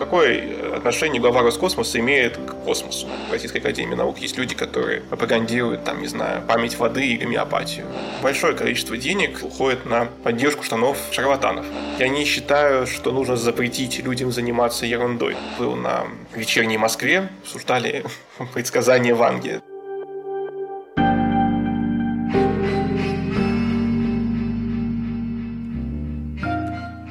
Какое отношение глава Роскосмоса имеет к космосу? В Российской Академии Наук есть люди, которые пропагандируют, там, не знаю, память воды или гомеопатию. Большое количество денег уходит на поддержку штанов шарлатанов. Я не считаю, что нужно запретить людям заниматься ерундой. Был на вечерней Москве, обсуждали предсказания Ванги.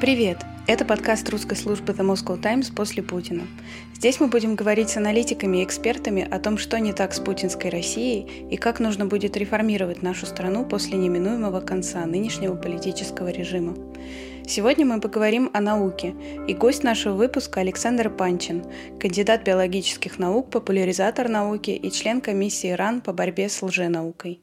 Привет! Это подкаст русской службы The Moscow Times после Путина. Здесь мы будем говорить с аналитиками и экспертами о том, что не так с путинской Россией и как нужно будет реформировать нашу страну после неминуемого конца нынешнего политического режима. Сегодня мы поговорим о науке, и гость нашего выпуска Александр Панчин, кандидат биологических наук, популяризатор науки и член комиссии РАН по борьбе с лженаукой.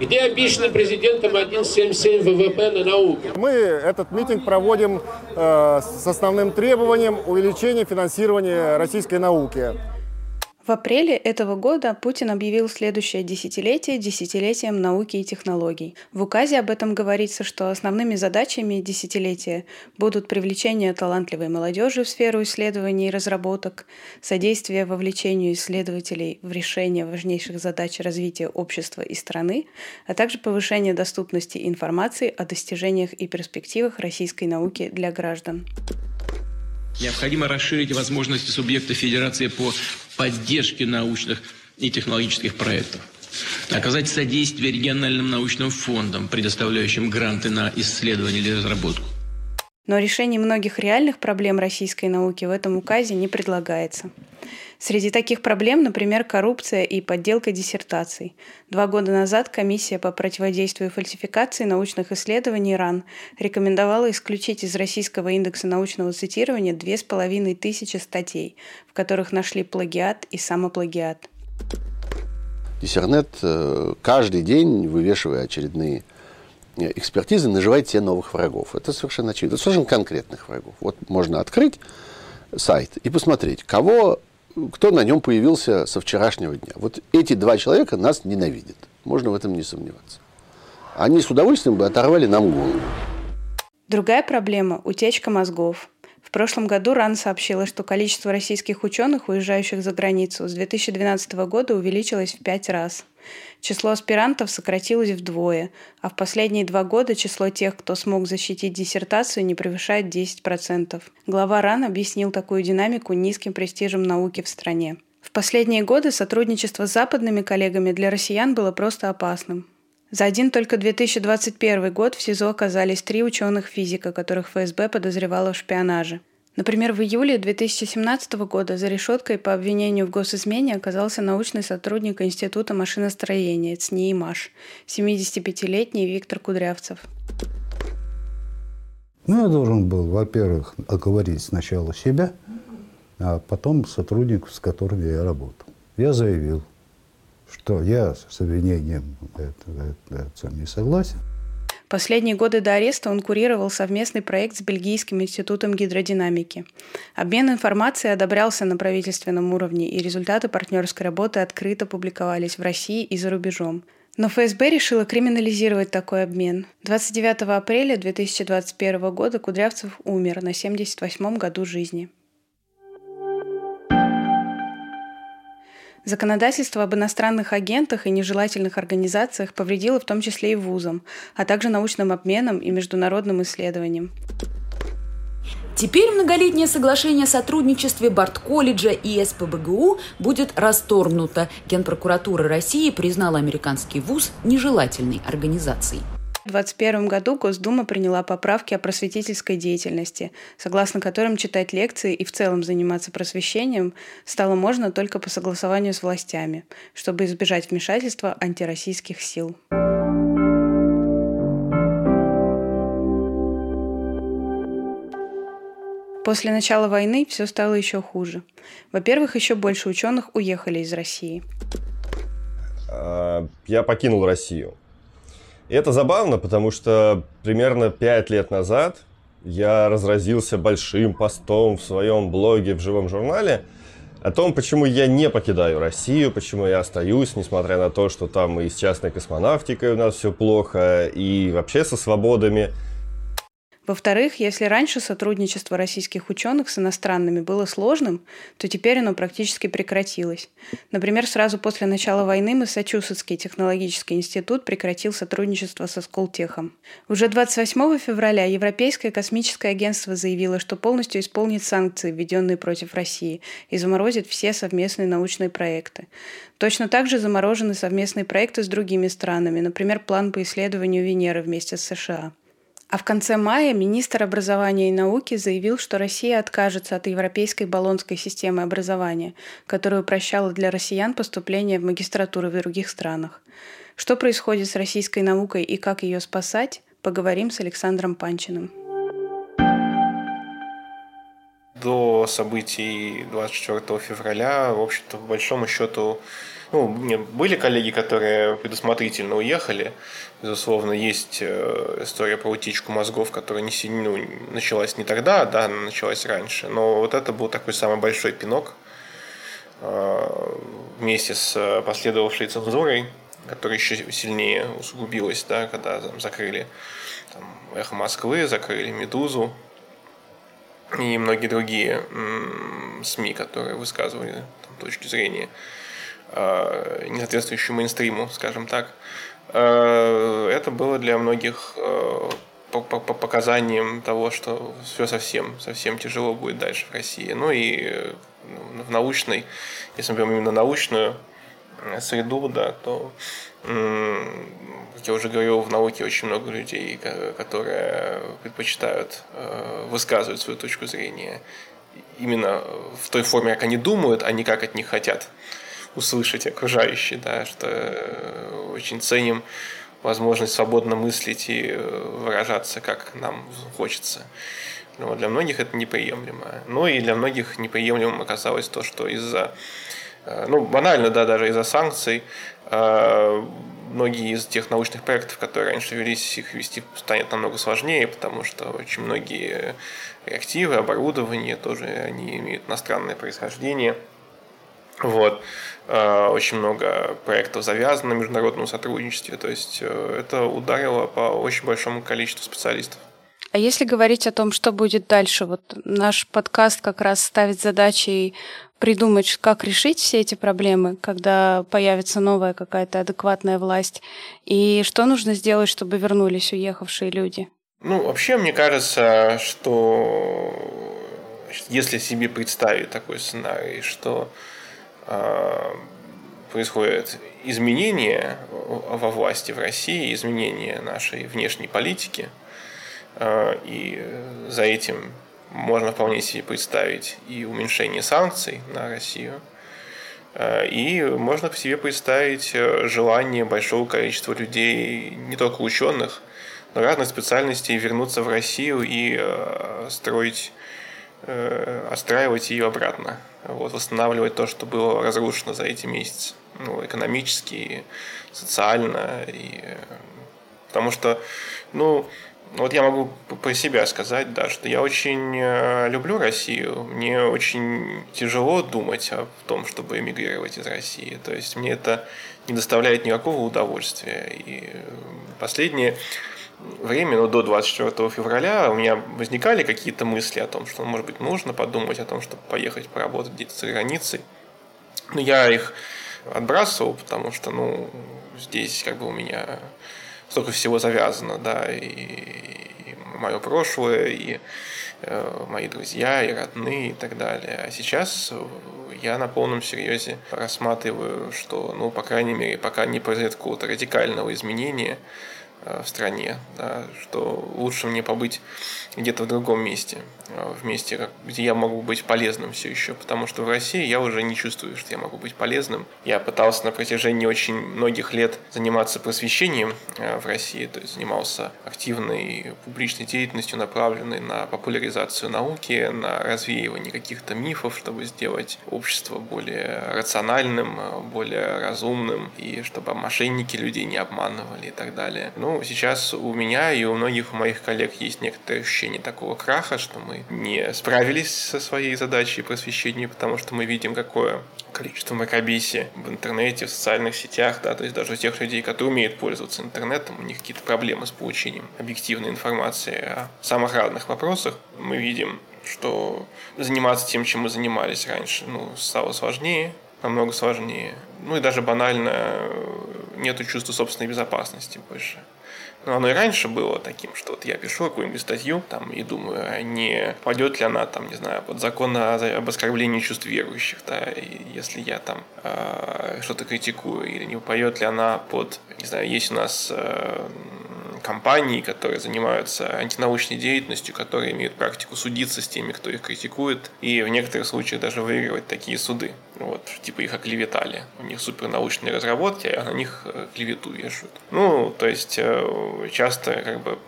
Где обещанный президентом 1,77 ВВП на науку? Мы этот митинг проводим э, с основным требованием увеличения финансирования российской науки. В апреле этого года Путин объявил следующее десятилетие десятилетием науки и технологий. В указе об этом говорится, что основными задачами десятилетия будут привлечение талантливой молодежи в сферу исследований и разработок, содействие вовлечению исследователей в решение важнейших задач развития общества и страны, а также повышение доступности информации о достижениях и перспективах российской науки для граждан. Необходимо расширить возможности субъекта федерации по поддержке научных и технологических проектов. Оказать содействие региональным научным фондам, предоставляющим гранты на исследование или разработку. Но решение многих реальных проблем российской науки в этом указе не предлагается. Среди таких проблем, например, коррупция и подделка диссертаций. Два года назад комиссия по противодействию фальсификации научных исследований РАН рекомендовала исключить из Российского индекса научного цитирования две с половиной тысячи статей, в которых нашли плагиат и самоплагиат. Диссернет э, каждый день, вывешивая очередные э, экспертизы, наживает себе новых врагов. Это совершенно очевидно. Совершенно конкретных врагов. Вот можно открыть сайт и посмотреть, кого кто на нем появился со вчерашнего дня. Вот эти два человека нас ненавидят. Можно в этом не сомневаться. Они с удовольствием бы оторвали нам голову. Другая проблема – утечка мозгов. В прошлом году РАН сообщила, что количество российских ученых, уезжающих за границу, с 2012 года увеличилось в пять раз – Число аспирантов сократилось вдвое, а в последние два года число тех, кто смог защитить диссертацию, не превышает 10%. Глава РАН объяснил такую динамику низким престижем науки в стране. В последние годы сотрудничество с западными коллегами для россиян было просто опасным. За один только 2021 год в СИЗО оказались три ученых-физика, которых ФСБ подозревало в шпионаже – Например, в июле 2017 года за решеткой по обвинению в госизмене оказался научный сотрудник Института машиностроения ЦНИИ МАШ, 75-летний Виктор Кудрявцев. Ну, я должен был, во-первых, оговорить сначала себя, а потом сотрудников, с которыми я работал. Я заявил, что я с обвинением это, это, это, не согласен. Последние годы до ареста он курировал совместный проект с Бельгийским институтом гидродинамики. Обмен информацией одобрялся на правительственном уровне, и результаты партнерской работы открыто публиковались в России и за рубежом. Но ФСБ решила криминализировать такой обмен. 29 апреля 2021 года Кудрявцев умер на 78 году жизни. Законодательство об иностранных агентах и нежелательных организациях повредило в том числе и вузам, а также научным обменам и международным исследованиям. Теперь многолетнее соглашение о сотрудничестве Барт-колледжа и СПБГУ будет расторгнуто. Генпрокуратура России признала американский вуз нежелательной организацией. В 2021 году Госдума приняла поправки о просветительской деятельности, согласно которым читать лекции и в целом заниматься просвещением стало можно только по согласованию с властями, чтобы избежать вмешательства антироссийских сил. После начала войны все стало еще хуже. Во-первых, еще больше ученых уехали из России. А, я покинул Россию. Это забавно, потому что примерно пять лет назад я разразился большим постом в своем блоге в живом журнале о том, почему я не покидаю Россию, почему я остаюсь, несмотря на то, что там и с частной космонавтикой у нас все плохо, и вообще со свободами. Во-вторых, если раньше сотрудничество российских ученых с иностранными было сложным, то теперь оно практически прекратилось. Например, сразу после начала войны Массачусетский технологический институт прекратил сотрудничество со Сколтехом. Уже 28 февраля Европейское космическое агентство заявило, что полностью исполнит санкции, введенные против России, и заморозит все совместные научные проекты. Точно так же заморожены совместные проекты с другими странами, например, план по исследованию Венеры вместе с США. А в конце мая министр образования и науки заявил, что Россия откажется от европейской баллонской системы образования, которая упрощала для россиян поступление в магистратуры в других странах. Что происходит с российской наукой и как ее спасать, поговорим с Александром Панчиным. До событий 24 февраля, в общем-то, по большому счету, ну, были коллеги, которые предусмотрительно уехали. Безусловно, есть э, история про утечку мозгов, которая не сильно, ну, началась не тогда, да, она началась раньше. Но вот это был такой самый большой пинок э, вместе с последовавшей цензурой, которая еще сильнее усугубилась, да, когда там, закрыли там, «Эхо Москвы», закрыли «Медузу», и многие другие СМИ, которые высказывали там, точки зрения Э, не соответствующую мейнстриму, скажем так. Э, это было для многих э, показанием того, что все совсем, совсем тяжело будет дальше в России. Ну и ну, в научной, если мы берем именно научную среду, да, то, как я уже говорил, в науке очень много людей, которые предпочитают высказывать свою точку зрения именно в той форме, как они думают, а не как от них хотят услышать окружающие, да, что э, очень ценим возможность свободно мыслить и э, выражаться, как нам хочется. Но для многих это неприемлемо. Ну и для многих неприемлемым оказалось то, что из-за, э, ну банально, да, даже из-за санкций, многие из тех научных проектов, которые раньше велись, их вести станет намного сложнее, потому что очень многие реактивы, оборудование тоже они имеют иностранное происхождение. Вот. Э, очень много проектов завязано на международном сотрудничестве. То есть э, это ударило по очень большому количеству специалистов. А если говорить о том, что будет дальше, вот наш подкаст как раз ставит задачей придумать, как решить все эти проблемы, когда появится новая какая-то адекватная власть, и что нужно сделать, чтобы вернулись уехавшие люди? Ну, вообще, мне кажется, что если себе представить такой сценарий, что происходят изменения во власти в России, изменения нашей внешней политики, э, и за этим можно вполне себе представить и уменьшение санкций на Россию, э, и можно себе представить желание большого количества людей, не только ученых, но разных специальностей вернуться в Россию и строить, отстраивать ее обратно вот, восстанавливать то, что было разрушено за эти месяцы. Ну, экономически, социально. И... Потому что, ну, вот я могу про себя сказать, да, что я очень э, люблю Россию. Мне очень тяжело думать о том, чтобы эмигрировать из России. То есть мне это не доставляет никакого удовольствия. И последние время, но до 24 февраля у меня возникали какие-то мысли о том, что, может быть, нужно подумать о том, чтобы поехать поработать где-то за границей. Но я их отбрасывал, потому что, ну, здесь как бы у меня столько всего завязано, да, и, и мое прошлое, и э, мои друзья, и родные, и так далее. А сейчас я на полном серьезе рассматриваю, что, ну, по крайней мере, пока не произойдет какого-то радикального изменения, в стране, да, что лучше мне побыть где-то в другом месте, э, в месте, где я могу быть полезным все еще, потому что в России я уже не чувствую, что я могу быть полезным. Я пытался на протяжении очень многих лет заниматься просвещением э, в России, то есть занимался активной публичной деятельностью, направленной на популяризацию науки, на развеивание каких-то мифов, чтобы сделать общество более рациональным, более разумным, и чтобы мошенники людей не обманывали и так далее. Ну, Ну, сейчас у меня и у многих моих коллег есть некоторое ощущение такого краха, что мы не справились со своей задачей просвещения, потому что мы видим, какое количество мракобесия в интернете, в социальных сетях, да, то есть даже у тех людей, которые умеют пользоваться интернетом, у них какие-то проблемы с получением объективной информации о самых разных вопросах. Мы видим, что заниматься тем, чем мы занимались раньше, ну, стало сложнее, намного сложнее. Ну и даже банально нету чувства собственной безопасности больше. Но оно и раньше было таким, что вот я пишу какую-нибудь статью там, и думаю, а не пойдет ли она, там, не знаю, под закон об оскорблении чувств верующих, да, и если я там э, что-то критикую, или не упадет ли она под, не знаю, есть у нас э, компании, которые занимаются антинаучной деятельностью, которые имеют практику судиться с теми, кто их критикует, и в некоторых случаях даже выигрывать такие суды. Вот, типа их оклеветали. У них супернаучные разработки, а на них э, клевету вешают. Ну, то есть часто как бы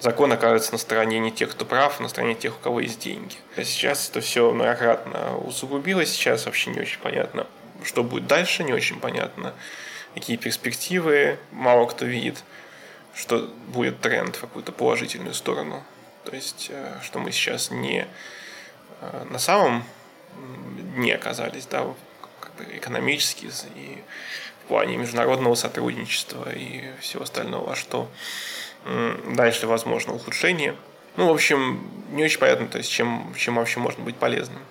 закон окажется на стороне не тех, кто прав, а на стороне тех, у кого есть деньги. А сейчас это все многократно усугубилось, сейчас вообще не очень понятно, что будет дальше, не очень понятно, какие перспективы, мало кто видит что будет тренд в какую-то положительную сторону. То есть, э, что мы сейчас не э, на самом дне оказались, да, как бы экономически и в плане международного сотрудничества и всего остального, а что дальше возможно ухудшение. Ну, в общем, не очень понятно, то есть, чем, чем вообще можно быть полезным.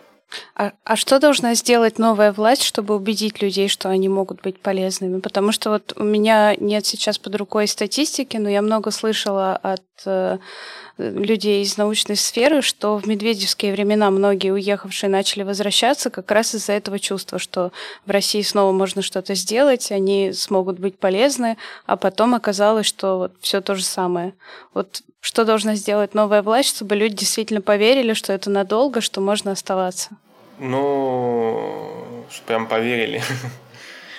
А, а что должна сделать новая власть, чтобы убедить людей, что они могут быть полезными? Потому что вот у меня нет сейчас под рукой статистики, но я много слышала от людей из научной сферы, что в медведевские времена многие уехавшие начали возвращаться как раз из-за этого чувства, что в России снова можно что-то сделать, они смогут быть полезны, а потом оказалось, что вот все то же самое. Вот что должна сделать новая власть, чтобы люди действительно поверили, что это надолго, что можно оставаться? Ну, прям поверили.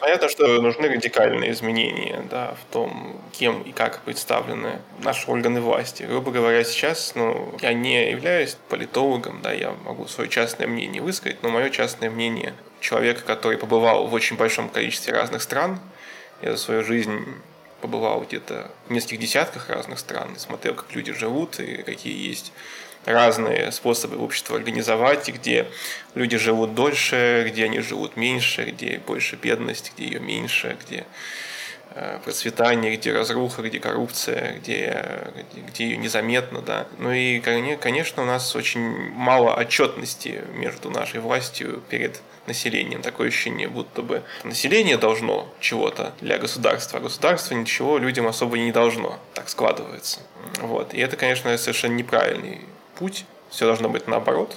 Понятно, что нужны радикальные изменения да, в том, кем и как представлены наши органы власти. Грубо говоря, сейчас ну, я не являюсь политологом, да, я могу свое частное мнение высказать, но мое частное мнение человека, который побывал в очень большом количестве разных стран, я за свою жизнь побывал где-то в нескольких десятках разных стран, смотрел, как люди живут и какие есть разные способы общества организовать, где люди живут дольше, где они живут меньше, где больше бедность, где ее меньше, где процветание, где разруха, где коррупция, где, где, где ее незаметно, да. Ну и, конечно, у нас очень мало отчетности между нашей властью перед населением. Такое ощущение, будто бы население должно чего-то для государства, а государство ничего людям особо не должно. Так складывается. Вот. И это, конечно, совершенно неправильный путь. Все должно быть наоборот.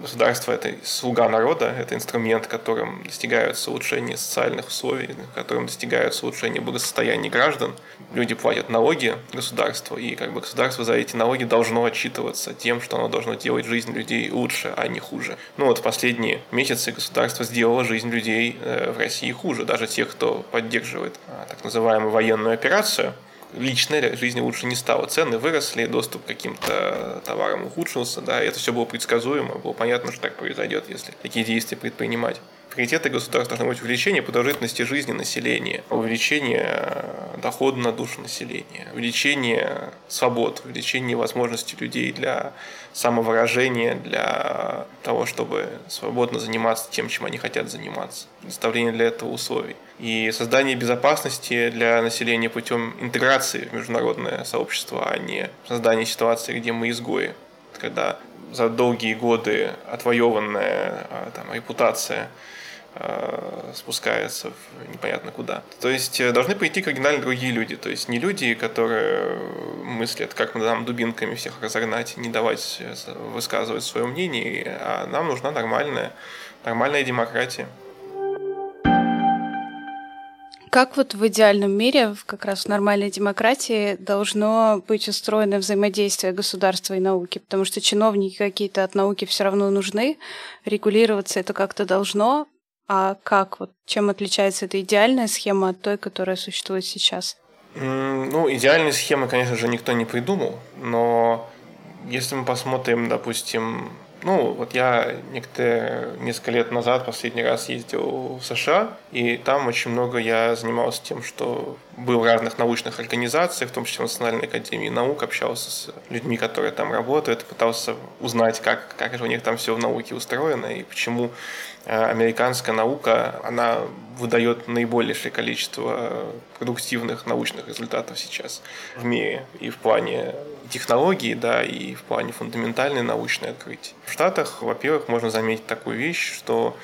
Государство – это слуга народа, это инструмент, которым достигаются улучшения социальных условий, которым достигаются улучшения благосостояния граждан. Люди платят налоги государству, и как бы государство за эти налоги должно отчитываться тем, что оно должно делать жизнь людей лучше, а не хуже. Ну вот в последние месяцы государство сделало жизнь людей э, в России хуже, даже тех, кто поддерживает а, так называемую военную операцию – личной жизни лучше не стало. Цены выросли, доступ к каким-то товарам ухудшился, да, это все было предсказуемо, было понятно, что так произойдет, если такие действия предпринимать. Приоритеты государства должны быть увеличение продолжительности жизни населения, увеличение э, дохода на душу населения, увеличение свобод, увеличение возможностей людей для самовыражения, для того, чтобы свободно заниматься тем, чем они хотят заниматься, предоставление для этого условий. И создание безопасности для населения путем интеграции в международное сообщество, а не создание ситуации, где мы изгои. Когда за долгие годы отвоеванная а, там, репутация спускается в непонятно куда. То есть э, должны прийти кардинально другие люди. То есть не люди, которые мыслят, как нам дубинками всех разогнать, не давать э, высказывать свое мнение, а нам нужна нормальная, нормальная демократия. Как вот в идеальном мире, как раз в нормальной демократии, должно быть устроено взаимодействие государства и науки? Потому что чиновники какие-то от науки все равно нужны, регулироваться это как-то должно, а как, вот, чем отличается эта идеальная схема от той, которая существует сейчас? Ну, идеальной схемы, конечно же, никто не придумал, но если мы посмотрим, допустим, Ну, вот я некоторые, несколько лет назад последний раз ездил в США, и там очень много я занимался тем, что был в разных научных организациях, в том числе в Национальной академии наук, общался с людьми, которые там работают, пытался узнать, как, как же у них там все в науке устроено, и почему американская наука, она выдает наибольшее количество продуктивных научных результатов сейчас в мире и в плане технологий, да, и в плане фундаментальной научной открытий. В Штатах, во-первых, можно заметить такую вещь, что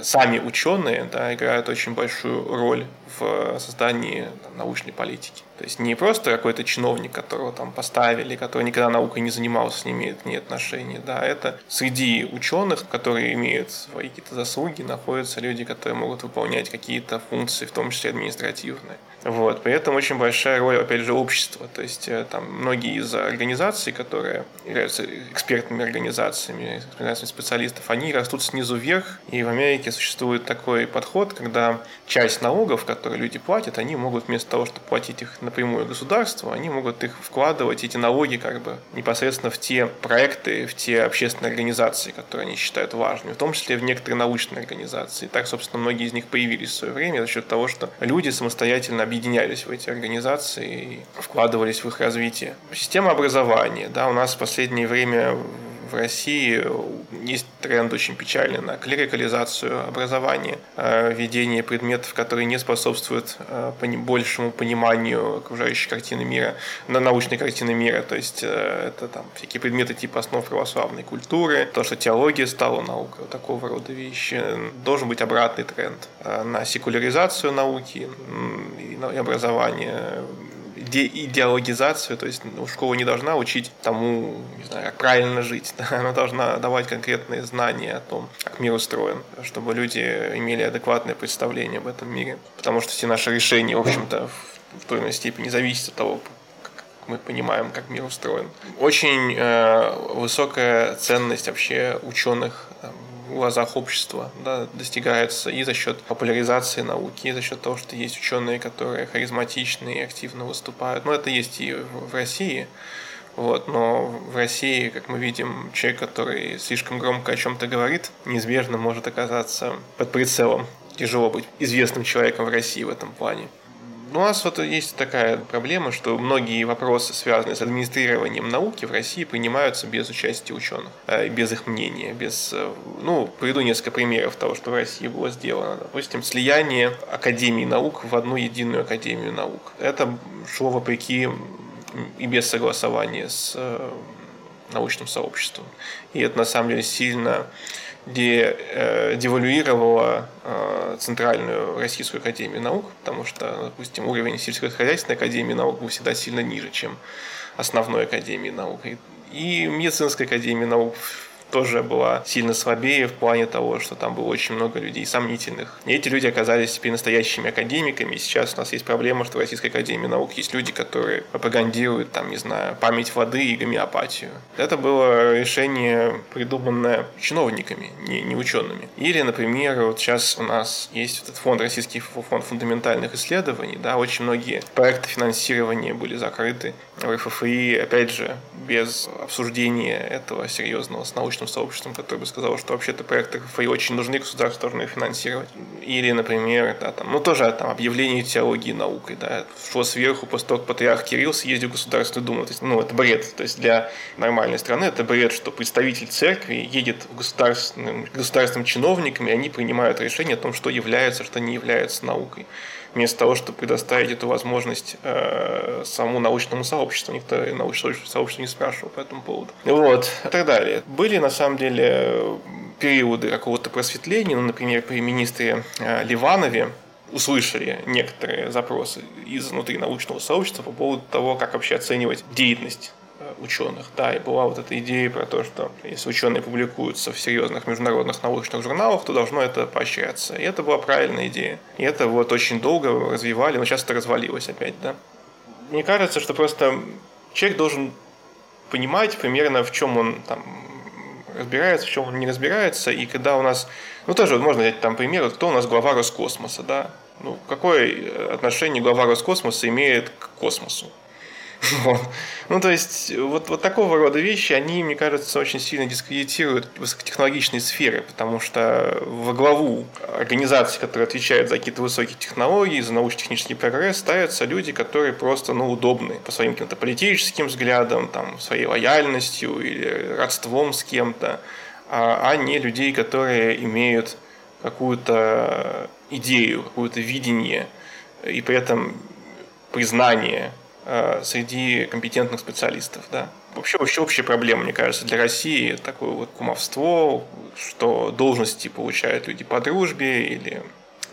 сами ученые да, играют очень большую роль в создании там, научной политики. То есть не просто какой-то чиновник, которого там поставили, который никогда наукой не занимался, не имеет к ней отношения. Да, это среди ученых, которые имеют свои какие-то заслуги, находятся люди, которые могут выполнять какие-то функции, в том числе административные. Вот. При этом очень большая роль, опять же, общества. То есть э, там многие из организаций, которые являются экспертными организациями, организациями специалистов, они растут снизу вверх. И в Америке существует такой подход, когда часть налогов, которые люди платят, они могут вместо того, чтобы платить их напрямую государству, они могут их вкладывать, эти налоги, как бы непосредственно в те проекты, в те общественные организации, которые они считают важными, в том числе в некоторые научные организации. И так, собственно, многие из них появились в свое время за счет того, что люди самостоятельно объединялись в эти организации и вкладывались в их развитие. Система образования. Да, у нас в последнее время в России есть тренд очень печальный на клерикализацию образования, э, введение предметов, которые не способствуют э, большему пониманию окружающей картины мира, на научной картины мира. То есть э, это там всякие предметы типа основ православной культуры, то, что теология стала вот такого рода вещи. Должен быть обратный тренд на секуляризацию науки и образования идеологизацию, то есть ну, школа не должна учить тому, не знаю, как правильно жить, она должна давать конкретные знания о том, как мир устроен, чтобы люди имели адекватное представление об этом мире, потому что все наши решения, в общем-то, в той или иной степени зависят от того, мы понимаем, как мир устроен. Очень э, высокая ценность вообще ученых в глазах общества да, достигается и за счет популяризации науки, и за счет того, что есть ученые, которые харизматичны и активно выступают. Но это есть и в России. Вот, но в России, как мы видим, человек, который слишком громко о чем-то говорит, неизбежно может оказаться под прицелом. Тяжело быть известным человеком в России в этом плане. У нас вот есть такая проблема, что многие вопросы, связанные с администрированием науки в России, принимаются без участия ученых, э, без их мнения, без... Э, ну, приведу несколько примеров того, что в России было сделано. Допустим, слияние Академии наук в одну единую Академию наук. Это шло вопреки и без согласования с э, научным сообществом. И это на самом деле сильно де, э, девалюировала э, Центральную Российскую Академию Наук, потому что, допустим, уровень сельскохозяйственной Академии Наук был всегда сильно ниже, чем основной Академии Наук. И медицинской Академии Наук тоже была сильно слабее в плане того, что там было очень много людей сомнительных. И эти люди оказались теперь настоящими академиками. И сейчас у нас есть проблема, что в Российской Академии Наук есть люди, которые пропагандируют, там, не знаю, память воды и гомеопатию. Это было решение, придуманное чиновниками, не, не учеными. Или, например, вот сейчас у нас есть этот фонд, Российский фонд фундаментальных исследований, да, очень многие проекты финансирования были закрыты в РФФИ, опять же, без обсуждения этого серьезного с научным сообществом, которое бы сказало, что вообще-то проекты РФФИ очень нужны, государство должно их финансировать. Или, например, да, там, ну тоже там объявление теологии наукой, да, шло сверху после того, как патриарх Кирилл съездил в Государственную Думу. То есть, ну, это бред. То есть для нормальной страны это бред, что представитель церкви едет в государственным, государственным чиновниками, и они принимают решение о том, что является, что не является наукой вместо того, чтобы предоставить эту возможность э, самому научному сообществу. Никто научное сообщество не спрашивал по этому поводу. Вот, и так далее. Были, на самом деле, периоды какого-то просветления, ну, например, при министре э, Ливанове, услышали некоторые запросы из внутри научного сообщества по поводу того, как вообще оценивать деятельность ученых. Да, и была вот эта идея про то, что если ученые публикуются в серьезных международных научных журналах, то должно это поощряться. И это была правильная идея. И это вот очень долго развивали, но сейчас это развалилось опять, да. Мне кажется, что просто человек должен понимать примерно, в чем он там разбирается, в чем он не разбирается, и когда у нас, ну тоже вот можно взять там пример, кто у нас глава Роскосмоса, да, ну какое отношение глава Роскосмоса имеет к космосу? Вот. Ну, то есть, вот, вот такого рода вещи, они, мне кажется, очень сильно дискредитируют высокотехнологичные сферы, потому что во главу организации, которые отвечают за какие-то высокие технологии, за научно-технический прогресс, ставятся люди, которые просто, ну, удобны по своим каким-то политическим взглядам, там, своей лояльностью или родством с кем-то, а, а не людей, которые имеют какую-то идею, какое-то видение и при этом признание среди компетентных специалистов. Да. Вообще, вообще общая проблема, мне кажется, для России такое вот кумовство, что должности получают люди по дружбе или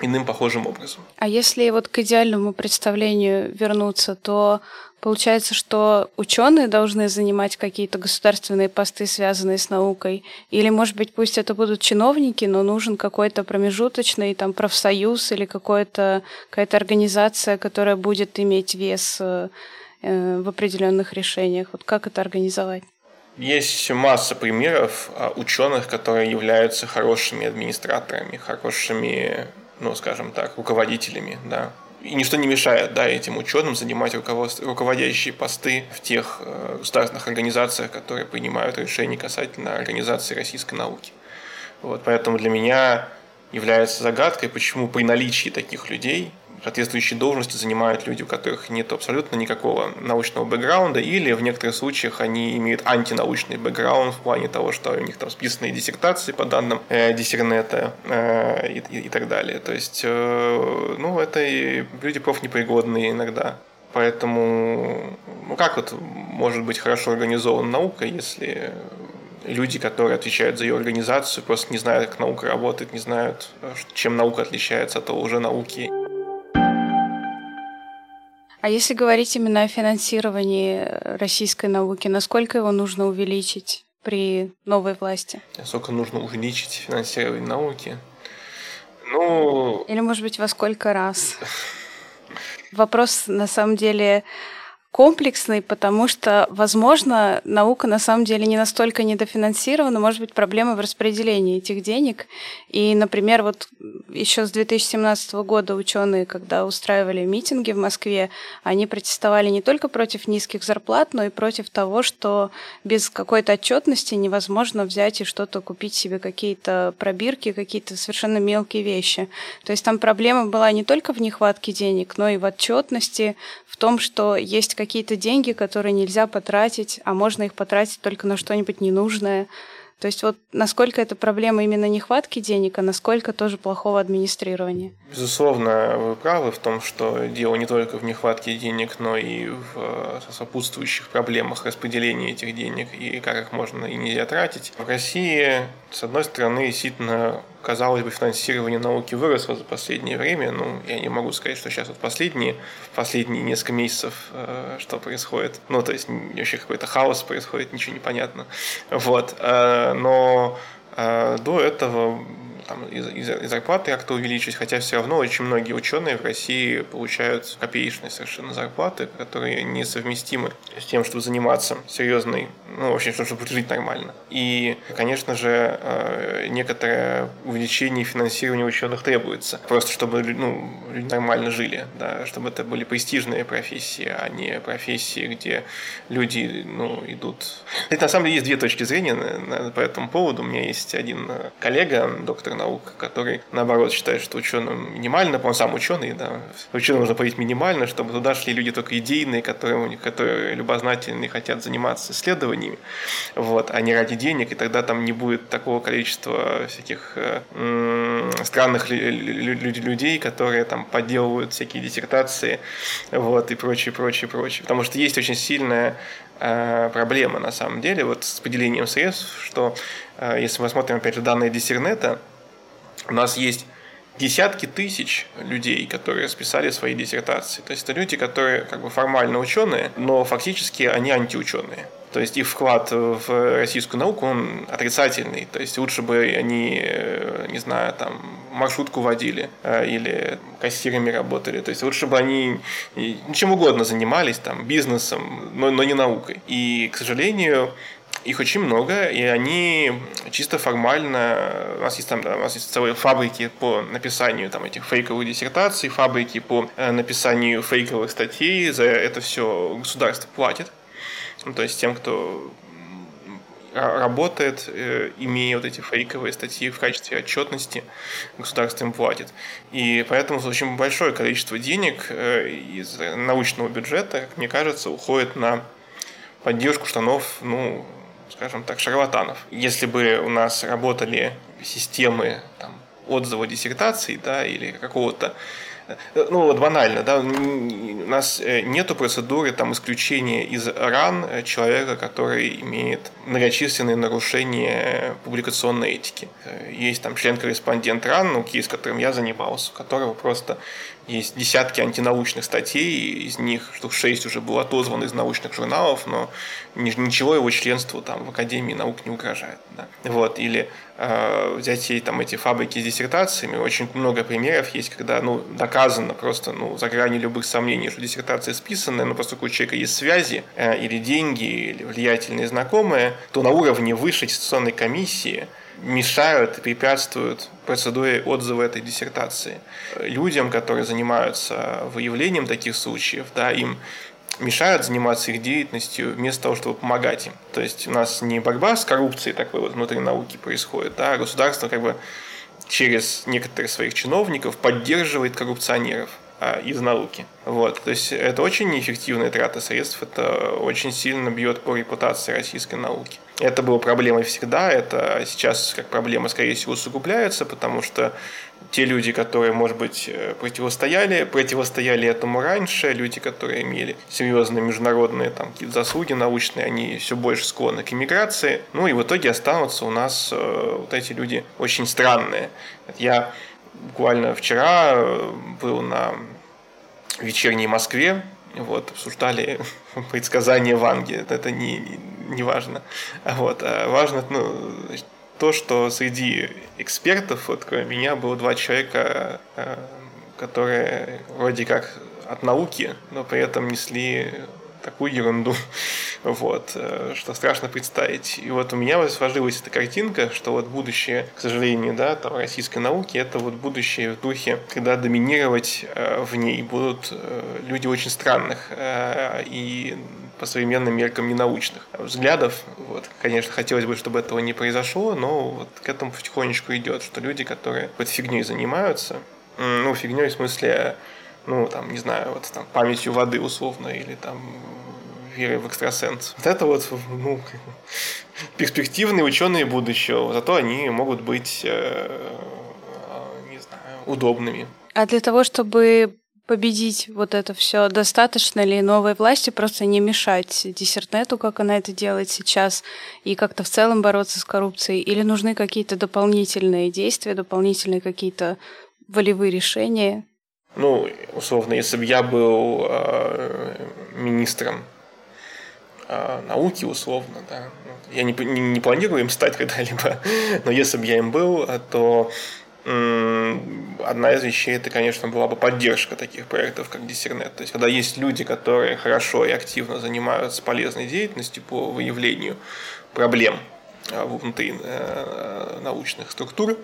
иным похожим образом. А если вот к идеальному представлению вернуться, то получается, что ученые должны занимать какие-то государственные посты, связанные с наукой, или, может быть, пусть это будут чиновники, но нужен какой-то промежуточный там профсоюз или какая-то организация, которая будет иметь вес э, в определенных решениях. Вот как это организовать? Есть масса примеров а, ученых, которые являются хорошими администраторами, хорошими ну, скажем так, руководителями, да. И ничто не мешает да, этим ученым занимать руководящие посты в тех э, государственных организациях, которые принимают решения касательно организации российской науки. Вот, поэтому для меня является загадкой, почему при наличии таких людей соответствующие должности занимают люди, у которых нет абсолютно никакого научного бэкграунда, или в некоторых случаях они имеют антинаучный бэкграунд в плане того, что у них там списанные диссертации по данным э, диссернета э, и, и, и так далее. То есть, э, ну, это и люди профнепригодные иногда. Поэтому, ну как вот может быть хорошо организована наука, если люди, которые отвечают за ее организацию, просто не знают, как наука работает, не знают, э, чем наука отличается от уже науки. А если говорить именно о финансировании э, российской науки, насколько его нужно увеличить при новой власти? Насколько нужно увеличить финансирование науки? Ну... Или, может быть, во сколько раз? Вопрос, на самом деле, комплексный, потому что, возможно, наука на самом деле не настолько недофинансирована, может быть, проблема в распределении этих денег. И, например, вот еще с 2017 года ученые, когда устраивали митинги в Москве, они протестовали не только против низких зарплат, но и против того, что без какой-то отчетности невозможно взять и что-то купить себе какие-то пробирки, какие-то совершенно мелкие вещи. То есть там проблема была не только в нехватке денег, но и в отчетности, в том, что есть какие-то деньги, которые нельзя потратить, а можно их потратить только на что-нибудь ненужное. То есть вот насколько это проблема именно нехватки денег, а насколько тоже плохого администрирования? Безусловно, вы правы в том, что дело не только в нехватке денег, но и в э, сопутствующих проблемах распределения этих денег и как их можно и нельзя тратить. В России, с одной стороны, действительно казалось бы, финансирование науки выросло за последнее время. Ну, я не могу сказать, что сейчас вот последние, последние несколько месяцев э, что происходит. Ну, то есть вообще какой-то хаос происходит, ничего не понятно. Вот. Э, но э, до этого там, и, и зарплаты как-то увеличить, хотя все равно очень многие ученые в России получают копеечные совершенно зарплаты, которые несовместимы с тем, чтобы заниматься серьезной, ну, вообще, чтобы жить нормально. И, конечно же, э, некоторое увеличение финансирования ученых требуется, просто чтобы ну, люди нормально жили, да, чтобы это были престижные профессии, а не профессии, где люди ну, идут... Это, на самом деле есть две точки зрения по этому поводу. У меня есть один коллега, доктор наук, который, наоборот, считает, что ученым минимально, он сам ученый, да, ученым нужно платить минимально, чтобы туда шли люди только идейные, которые, которые любознательные, хотят заниматься исследованиями, вот, а не ради денег, и тогда там не будет такого количества всяких э, странных людей, которые там подделывают всякие диссертации, вот, и прочее, прочее, прочее. Потому что есть очень сильная э, проблема на самом деле вот с поделением средств, что э, если мы смотрим опять же данные Диссернета, у нас есть десятки тысяч людей, которые списали свои диссертации. То есть это люди, которые как бы формально ученые, но фактически они антиученые. То есть их вклад в российскую науку, он отрицательный. То есть лучше бы они, э, не знаю, там, маршрутку водили э, или кассирами работали. То есть лучше бы они чем угодно занимались, там, бизнесом, но, но не наукой. И, к сожалению, Их очень много, и они чисто формально... У нас есть там, да, у нас есть целые фабрики по написанию там, этих фейковых диссертаций, фабрики по э, написанию фейковых статей. За это все государство платит. Ну, то есть тем, кто работает, э, имея вот эти фейковые статьи в качестве отчетности, государство им платит. И поэтому очень большое количество денег э, из научного бюджета, как мне кажется, уходит на поддержку штанов, ну, скажем так, шарлатанов. Если бы у нас работали системы там, отзыва диссертаций, да, или какого-то ну вот банально, да, у нас э, нету процедуры там исключения из ран человека, который имеет многочисленные нарушения публикационной этики. Э, есть там член-корреспондент РАН, ну, кейс, которым я занимался, у которого просто есть десятки антинаучных статей, из них штук шесть уже было отозвано из научных журналов, но ничего его членству там в Академии наук не угрожает. Да. Вот, или э, взять и, там, эти фабрики с диссертациями, очень много примеров есть, когда ну, доказано просто ну, за гранью любых сомнений, что диссертация списанная, но поскольку у человека есть связи э, или деньги, или влиятельные знакомые, то на уровне высшей аттестационной комиссии мешают и препятствуют процедуре отзыва этой диссертации. Людям, которые занимаются выявлением таких случаев, да, им мешают заниматься их деятельностью вместо того, чтобы помогать им. То есть у нас не борьба с коррупцией такой вот внутри науки происходит, да, а государство как бы через некоторых своих чиновников поддерживает коррупционеров – из науки. Вот. То есть это очень неэффективная трата средств, это очень сильно бьет по репутации российской науки. Это было проблемой всегда, это сейчас как проблема, скорее всего, усугубляется, потому что те люди, которые, может быть, э, противостояли, противостояли этому раньше, люди, которые имели серьезные международные там, заслуги научные, они все больше склонны к иммиграции. Ну и в итоге останутся у нас э, вот эти люди очень странные. Я буквально вчера э, был на вечерней Москве, вот, обсуждали предсказания Ванги. Это не, не, не важно. Вот, а важно ну, то, что среди экспертов, вот, кроме меня, было два человека, э, которые вроде как от науки, но при этом несли такую ерунду, вот, э, что страшно представить. И вот у меня сложилась эта картинка, что вот будущее, к сожалению, да, там, российской науки, это вот будущее в духе, когда доминировать э, в ней будут э, люди очень странных и по современным меркам ненаучных взглядов. Вот. Конечно, хотелось бы, чтобы этого не произошло, но вот к этому потихонечку идет, что люди, которые вот фигней занимаются, ну, фигней в смысле ну, там, не знаю, вот там памятью воды условно, или там верой в экстрасенс. Вот это вот, ну, перспективные ученые будущего, зато они могут быть, э, не знаю, удобными. А для того, чтобы победить вот это все, достаточно ли новой власти просто не мешать диссертнету, как она это делает сейчас, и как-то в целом бороться с коррупцией, или нужны какие-то дополнительные действия, дополнительные какие-то волевые решения? Ну, условно, если бы я был э, министром э, науки, условно, да, я не, не, не планирую им стать когда-либо, но если бы я им был, то одна из вещей это, конечно, была бы поддержка таких проектов, как Диссернет. То есть, когда есть люди, которые хорошо и активно занимаются полезной деятельностью по выявлению проблем Э, внутри э, научных структур,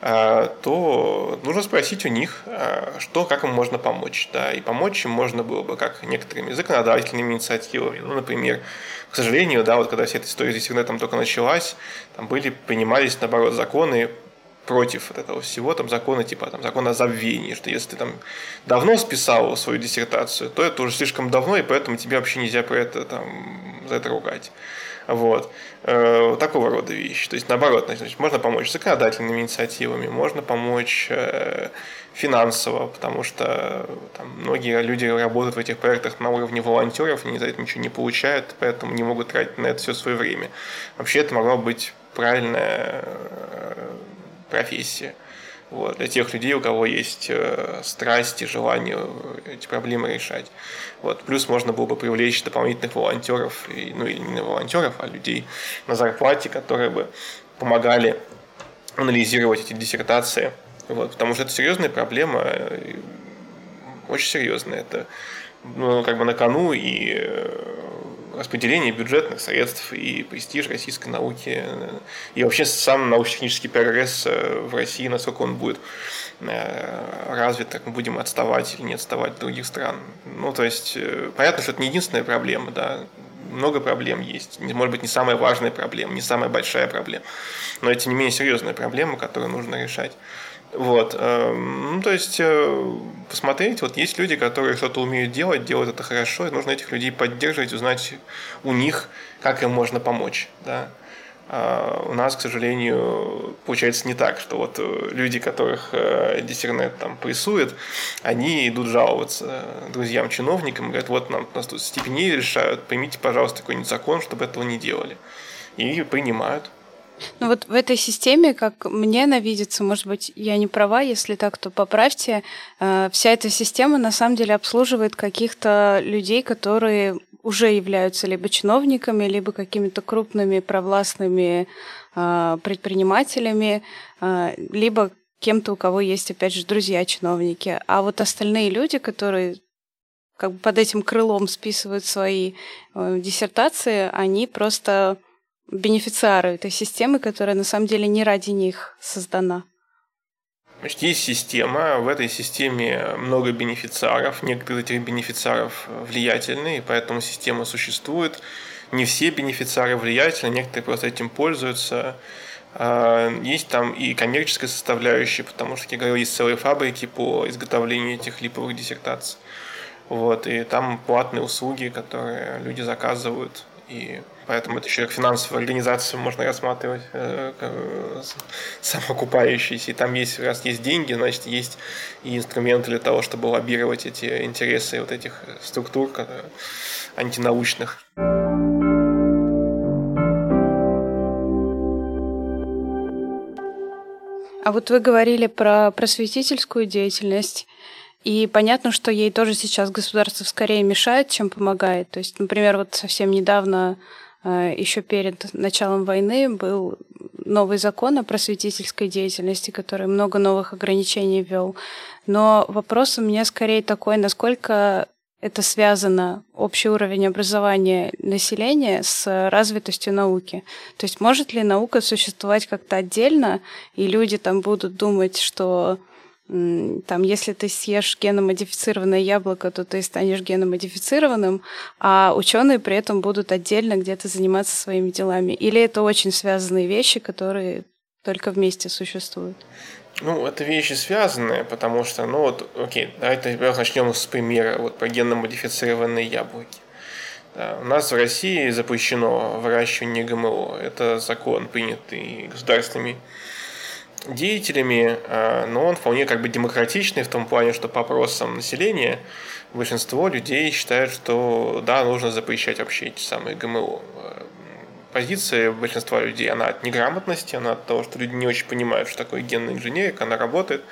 э, то нужно спросить у них, что, как им можно помочь. Да? И помочь им можно было бы как некоторыми законодательными инициативами. Ну, например, к сожалению, да, вот когда вся эта история с интернетом только началась, там были, принимались, наоборот, законы против вот этого всего, там законы типа там, закон о забвении, что если ты там давно списал свою диссертацию, то это уже слишком давно, и поэтому тебе вообще нельзя про это там, за это ругать. Вот. Э, такого рода вещи. То есть, наоборот, значит, можно помочь законодательными инициативами, можно помочь э, финансово, потому что там, многие люди работают в этих проектах на уровне волонтеров, они за это ничего не получают, поэтому не могут тратить на это все свое время. Вообще это могла быть правильная э, профессия вот, для тех людей, у кого есть э, страсть и желание эти проблемы решать. Вот. Плюс можно было бы привлечь дополнительных волонтеров, и, ну или не волонтеров, а людей на зарплате, которые бы помогали анализировать эти диссертации. Вот, потому что это серьезная проблема, очень серьезная. Это ну, как бы на кону и э, распределение бюджетных средств и престиж российской науки, и вообще сам научно-технический прогресс в России, насколько он будет развит, как мы будем отставать или не отставать от других стран. Ну, то есть, понятно, что это не единственная проблема, да, много проблем есть. Может быть, не самая важная проблема, не самая большая проблема, но это не менее серьезная проблема, которую нужно решать. Вот. Эм, ну, то есть, э, посмотреть, вот есть люди, которые что-то умеют делать, делают это хорошо, и нужно этих людей поддерживать, узнать у них, как им можно помочь. Да? А у нас, к сожалению, получается не так, что вот э, люди, которых э, диссернет там прессует, они идут жаловаться друзьям-чиновникам, говорят, вот нам нас тут степени решают, примите, пожалуйста, какой-нибудь закон, чтобы этого не делали. И принимают. Ну вот в этой системе, как мне она видится, может быть, я не права, если так, то поправьте, э, вся эта система на самом деле обслуживает каких-то людей, которые уже являются либо чиновниками, либо какими-то крупными провластными э, предпринимателями, э, либо кем-то, у кого есть, опять же, друзья-чиновники. А вот остальные люди, которые как бы под этим крылом списывают свои диссертации, они просто бенефициары этой системы, которая на самом деле не ради них создана? Значит, есть система, в этой системе много бенефициаров, некоторые из этих бенефициаров влиятельны, и поэтому система существует. Не все бенефициары влиятельны, некоторые просто этим пользуются. А, есть там и коммерческая составляющая, потому что, как я говорил, есть целые фабрики по изготовлению этих липовых диссертаций. Вот, и там платные услуги, которые люди заказывают, и Поэтому это еще как финансовую организацию можно рассматривать э, самоокупающейся. И там есть, раз есть деньги, значит, есть и инструменты для того, чтобы лоббировать эти интересы вот этих структур антинаучных. А вот вы говорили про просветительскую деятельность. И понятно, что ей тоже сейчас государство скорее мешает, чем помогает. То есть, например, вот совсем недавно Э, еще перед началом войны был новый закон о просветительской деятельности, который много новых ограничений ввел. Но вопрос у меня скорее такой, насколько это связано, общий уровень образования населения с развитостью науки. То есть может ли наука существовать как-то отдельно, и люди там будут думать, что там, если ты съешь геномодифицированное яблоко, то ты станешь геномодифицированным, а ученые при этом будут отдельно где-то заниматься своими делами. Или это очень связанные вещи, которые только вместе существуют? Ну, это вещи связанные, потому что, ну вот, окей, давайте начнем с примера вот про генно-модифицированные яблоки. Да, у нас в России запрещено выращивание ГМО. Это закон, принятый государственными деятелями, а, но он вполне как бы демократичный в том плане, что по опросам населения большинство людей считают, что да, нужно запрещать вообще эти самые ГМО. Позиция большинства людей, она от неграмотности, она от того, что люди не очень понимают, что такое генная инженерия, как она работает.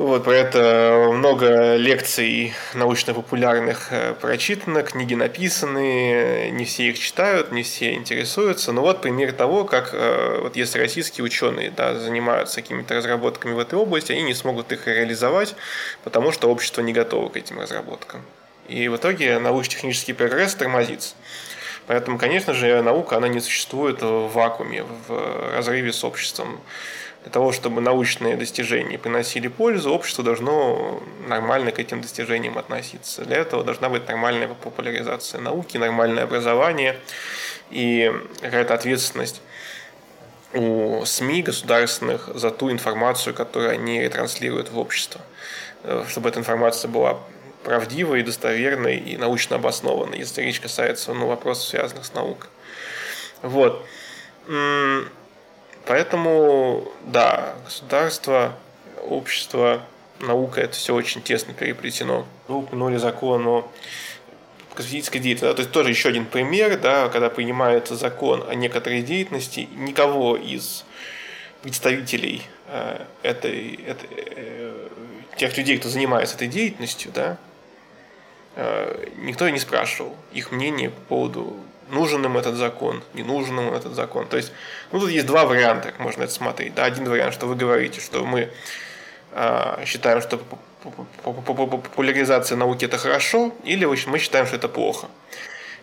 Вот, про это много лекций научно-популярных э, прочитано, книги написаны, не все их читают, не все интересуются. Но вот пример того, как э, вот если российские ученые да, занимаются какими-то разработками в этой области, они не смогут их реализовать, потому что общество не готово к этим разработкам. И в итоге научно-технический прогресс тормозится. Поэтому, конечно же, наука, она не существует в вакууме, в разрыве с обществом для того, чтобы научные достижения приносили пользу, общество должно нормально к этим достижениям относиться. Для этого должна быть нормальная популяризация науки, нормальное образование и какая-то ответственность у СМИ государственных за ту информацию, которую они ретранслируют в общество. Э, чтобы эта информация была правдивой, достоверной и научно обоснованной, если речь касается ну, вопросов, связанных с наукой. Вот. Поэтому, да, государство, общество, наука, это все очень тесно переплетено. Вы упомянули закон о косметической деятельности. То есть тоже еще один пример, да, когда принимается закон о некоторой деятельности, никого из представителей э, этой, этой, э, тех людей, кто занимается этой деятельностью, да, э, никто не спрашивал их мнение по поводу нужен им этот закон, не нужен им этот закон. То есть, ну, тут есть два варианта, как можно это смотреть. Да, один вариант, что вы говорите, что мы э, считаем, что популяризация науки это хорошо, или мы считаем, что это плохо.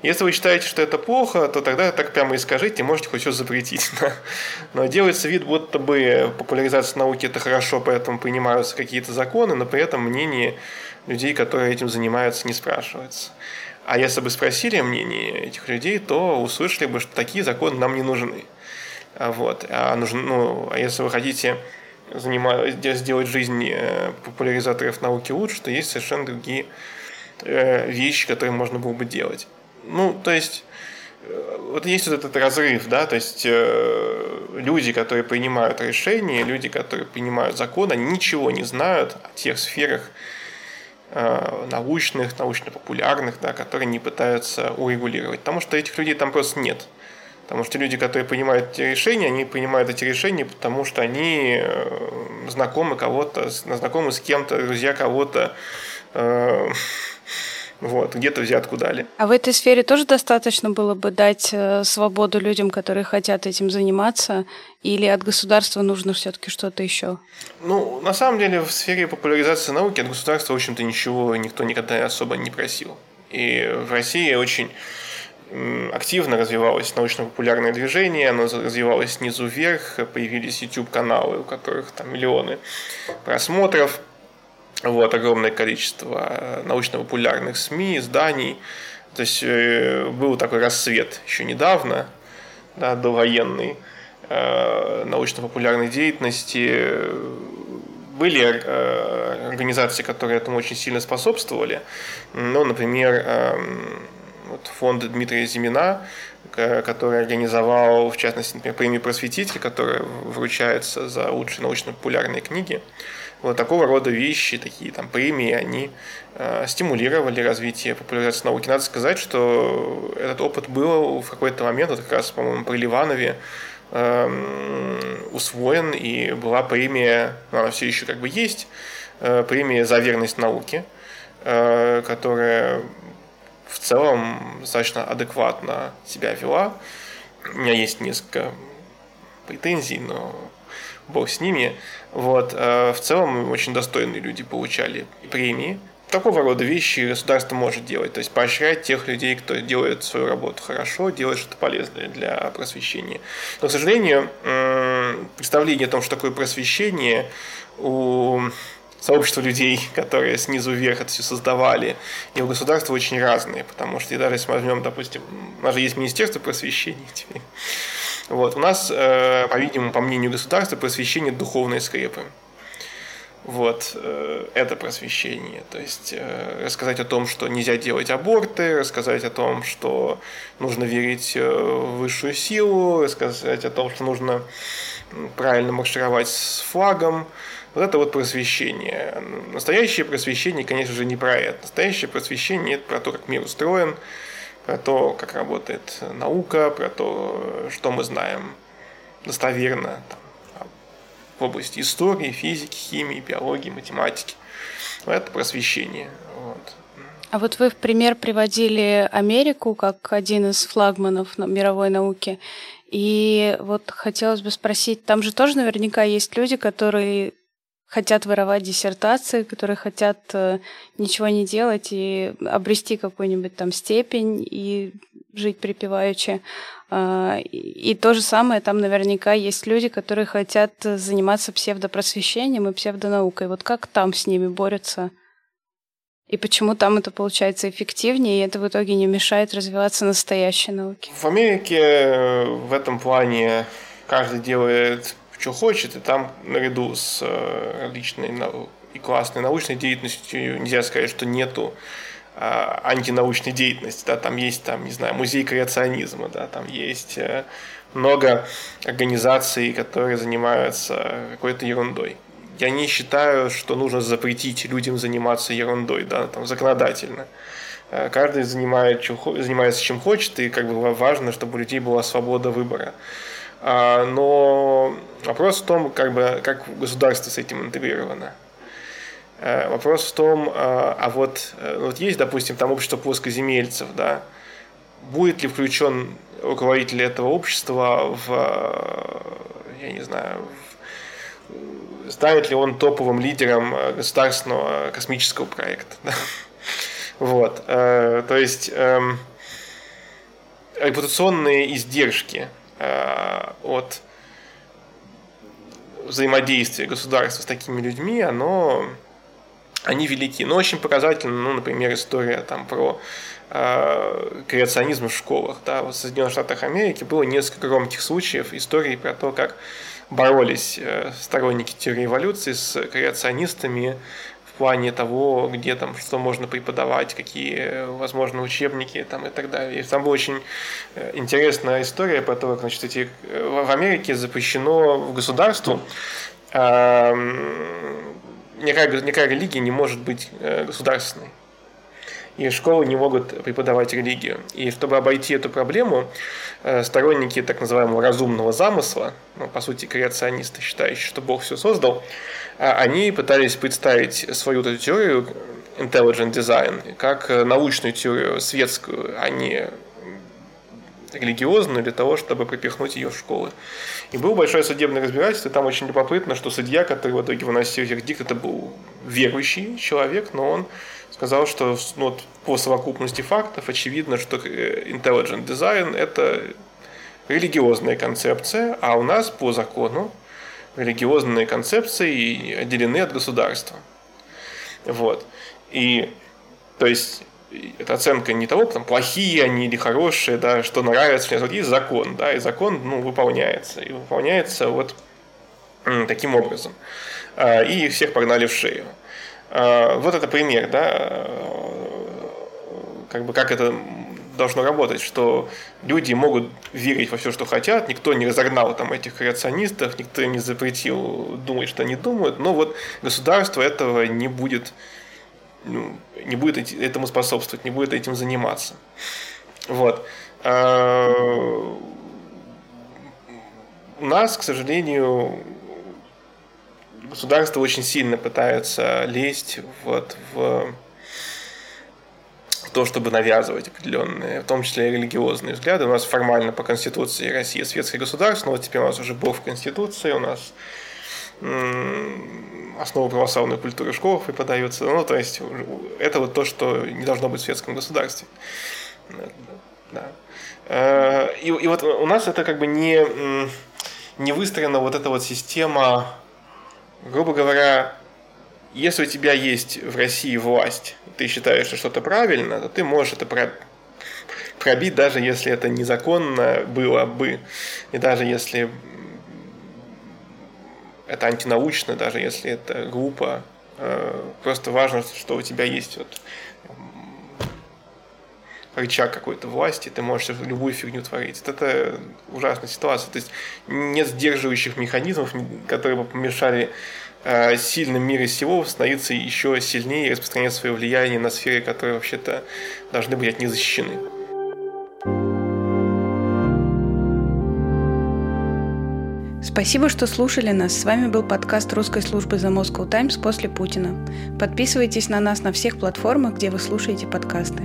Если вы считаете, что это плохо, то тогда так прямо и скажите, можете хоть все запретить. Но делается вид, будто бы популяризация науки это хорошо, поэтому принимаются какие-то законы, но при этом мнение людей, которые этим занимаются, не спрашивается. А если бы спросили мнение этих людей, то услышали бы, что такие законы нам не нужны. А вот. А, нужно, ну, а если вы хотите занимать, сделать жизнь э, популяризаторов науки лучше, то есть совершенно другие э, вещи, которые можно было бы делать. Ну, то есть, э, вот есть вот этот разрыв, да, то есть люди, которые принимают решения, люди, которые принимают закон, они ничего не знают о тех сферах научных, научно-популярных, да, которые не пытаются урегулировать, потому что этих людей там просто нет. Потому что люди, которые принимают эти решения, они принимают эти решения, потому что они э, знакомы кого-то, знакомы с кем-то, друзья кого-то, э, вот, где-то взятку дали. А в этой сфере тоже достаточно было бы дать э, свободу людям, которые хотят этим заниматься, или от государства нужно все-таки что-то еще? Ну, на самом деле, в сфере популяризации науки от государства, в общем-то, ничего никто никогда особо не просил. И в России очень активно развивалось научно-популярное движение, оно развивалось снизу вверх, появились YouTube-каналы, у которых там миллионы просмотров, вот, огромное количество научно-популярных СМИ, изданий. То есть э, был такой рассвет еще недавно, да, довоенный, э, научно-популярной деятельности. Были э, организации, которые этому очень сильно способствовали. Ну, например, эм, вот фонд Дмитрия Зимина, который организовал, в частности, например, премию «Просветитель», которая вручается за лучшие научно-популярные книги. Вот такого рода вещи, такие там премии, они э, стимулировали развитие популяризации науки. Надо сказать, что этот опыт был в какой-то момент, вот как раз, по-моему, при Ливанове, э, усвоен, и была премия, ну, она все еще как бы есть, э, премия за верность науке, э, которая в целом достаточно адекватно себя вела. У меня есть несколько претензий, но бог с ними. Вот. Э, в целом очень достойные люди получали премии. Такого рода вещи государство может делать, то есть поощрять тех людей, кто делает свою работу хорошо, делает что-то полезное для просвещения. Но, к сожалению, представление о том, что такое просвещение, у сообщество людей, которые снизу вверх это все создавали, и у государства очень разные, потому что даже если возьмем, допустим, у нас же есть Министерство просвещения теперь, вот, у нас, э, по-видимому, по мнению государства, просвещение духовные скрепы. Вот, э, это просвещение. То есть э, рассказать о том, что нельзя делать аборты, рассказать о том, что нужно верить в высшую силу, рассказать о том, что нужно правильно маршировать с флагом, вот это вот просвещение. Настоящее просвещение, конечно же, не про это. Настоящее просвещение – это про то, как мир устроен, про то, как работает наука, про то, что мы знаем достоверно там, в области истории, физики, химии, биологии, математики. Это просвещение. Вот. А вот вы в пример приводили Америку как один из флагманов мировой науки. И вот хотелось бы спросить, там же тоже наверняка есть люди, которые хотят воровать диссертации, которые хотят э, ничего не делать и обрести какую-нибудь там степень и жить припеваючи. Э, и то же самое, там наверняка есть люди, которые хотят заниматься псевдопросвещением и псевдонаукой. Вот как там с ними борются? И почему там это получается эффективнее, и это в итоге не мешает развиваться настоящей науке? В Америке э, в этом плане каждый делает что хочет, и там наряду с э, различной и классной научной деятельностью нельзя сказать, что нету а, антинаучной деятельности, да, там есть, там, не знаю, музей креационизма, да, там есть э, много организаций, которые занимаются какой-то ерундой. Я не считаю, что нужно запретить людям заниматься ерундой, да, там, законодательно. Э, каждый занимает, занимается чем хочет, и как бы важно, чтобы у людей была свобода выбора. А, но вопрос в том, как, бы, как государство с этим интегрировано. Э, вопрос в том, а, а вот, э, вот есть, допустим, там общество плоскоземельцев, да, будет ли включен руководитель этого общества в, э, я не знаю, в, станет ли он топовым лидером государственного космического проекта. Да? Вот, то есть эм, репутационные издержки от взаимодействия государства с такими людьми, оно, они велики. Но очень показательно, ну, например, история там про э, креационизм в школах. Да. В Соединенных Штатах Америки было несколько громких случаев истории про то, как боролись э, сторонники теории эволюции с креационистами плане того, где там, что можно преподавать, какие возможно учебники там, и так далее. И там была очень э, интересная история про то, как значит, эти, э, в Америке запрещено в государству э, никакая, никакая религия не может быть государственной. И школы не могут преподавать религию. И чтобы обойти эту проблему, сторонники так называемого разумного замысла, ну, по сути, креационисты, считающие, что Бог все создал, а они пытались представить свою эту теорию intelligent design как научную теорию светскую, а не религиозную для того, чтобы пропихнуть ее в школы. И было большое судебное разбирательство, и там очень любопытно, что судья, который в итоге выносил вердикт, это был верующий человек, но он сказал, что ну, вот, по совокупности фактов очевидно, что э, intelligent design – это религиозная концепция, а у нас по закону религиозные концепции отделены от государства. Вот. И, то есть, это оценка не того, там, плохие они или хорошие, да, что нравится, нет, вот есть закон, да, и закон, ну, выполняется, и выполняется вот таким образом. А, и всех погнали в шею. А, вот это пример, да, как бы как это должно работать, что люди могут верить во все, что хотят, никто не разогнал там этих креационистов, никто не запретил думать, что они думают, но вот государство этого не будет, ну, не будет этому способствовать, не будет этим заниматься. Вот. А, у нас, к сожалению, государство очень сильно пытается лезть вот в то, чтобы навязывать определенные, в том числе религиозные взгляды. У нас формально по Конституции России светское государство, но вот теперь у нас уже Бог в Конституции, у нас основы православной культуры в школах преподаются. Ну, то есть, это вот то, что не должно быть в светском государстве. Да. Э, и, и вот у нас это как бы не, не выстроена вот эта вот система, грубо говоря, если у тебя есть в России власть, ты считаешь, что что-то правильно, то ты можешь это пробить, даже если это незаконно было бы, и даже если это антинаучно, даже если это глупо. Э, просто важно, что у тебя есть вот рычаг какой-то власти, ты можешь любую фигню творить. Это ужасная ситуация. То есть нет сдерживающих механизмов, которые бы помешали Э, сильным мире всего становиться еще сильнее и распространять свое влияние на сферы, которые вообще-то должны быть от них защищены. Спасибо, что слушали нас. С вами был подкаст русской службы The Moscow Times после Путина. Подписывайтесь на нас на всех платформах, где вы слушаете подкасты.